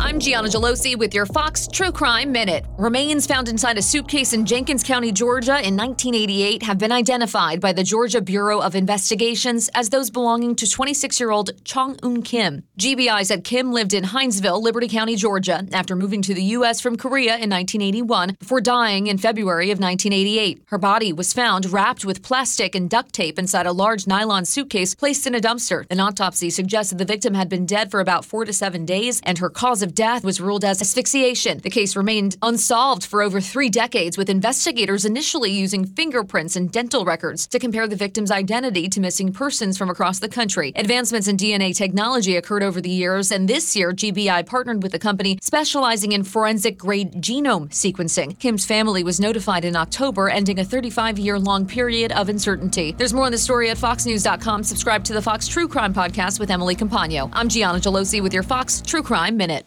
I'm Gianna Gelosi with your Fox True Crime Minute. Remains found inside a suitcase in Jenkins County, Georgia in 1988 have been identified by the Georgia Bureau of Investigations as those belonging to 26 year old Chong Eun Kim. GBI said Kim lived in Hinesville, Liberty County, Georgia, after moving to the U.S. from Korea in 1981 before dying in February of 1988. Her body was found wrapped with plastic and duct tape inside a large nylon suitcase placed in a dumpster. An autopsy suggested the victim had been dead for about four to seven days, and her cause of death was ruled as asphyxiation. The case remained unsolved for over three decades, with investigators initially using fingerprints and dental records to compare the victim's identity to missing persons from across the country. Advancements in DNA technology occurred over the years, and this year, GBI partnered with a company specializing in forensic grade genome sequencing. Kim's family was notified in October, ending a 35 year long period of uncertainty. There's more on the story at foxnews.com. Subscribe to the Fox True Crime Podcast with Emily Compagno. I'm Gianna Gelosi with your Fox True Crime Minute.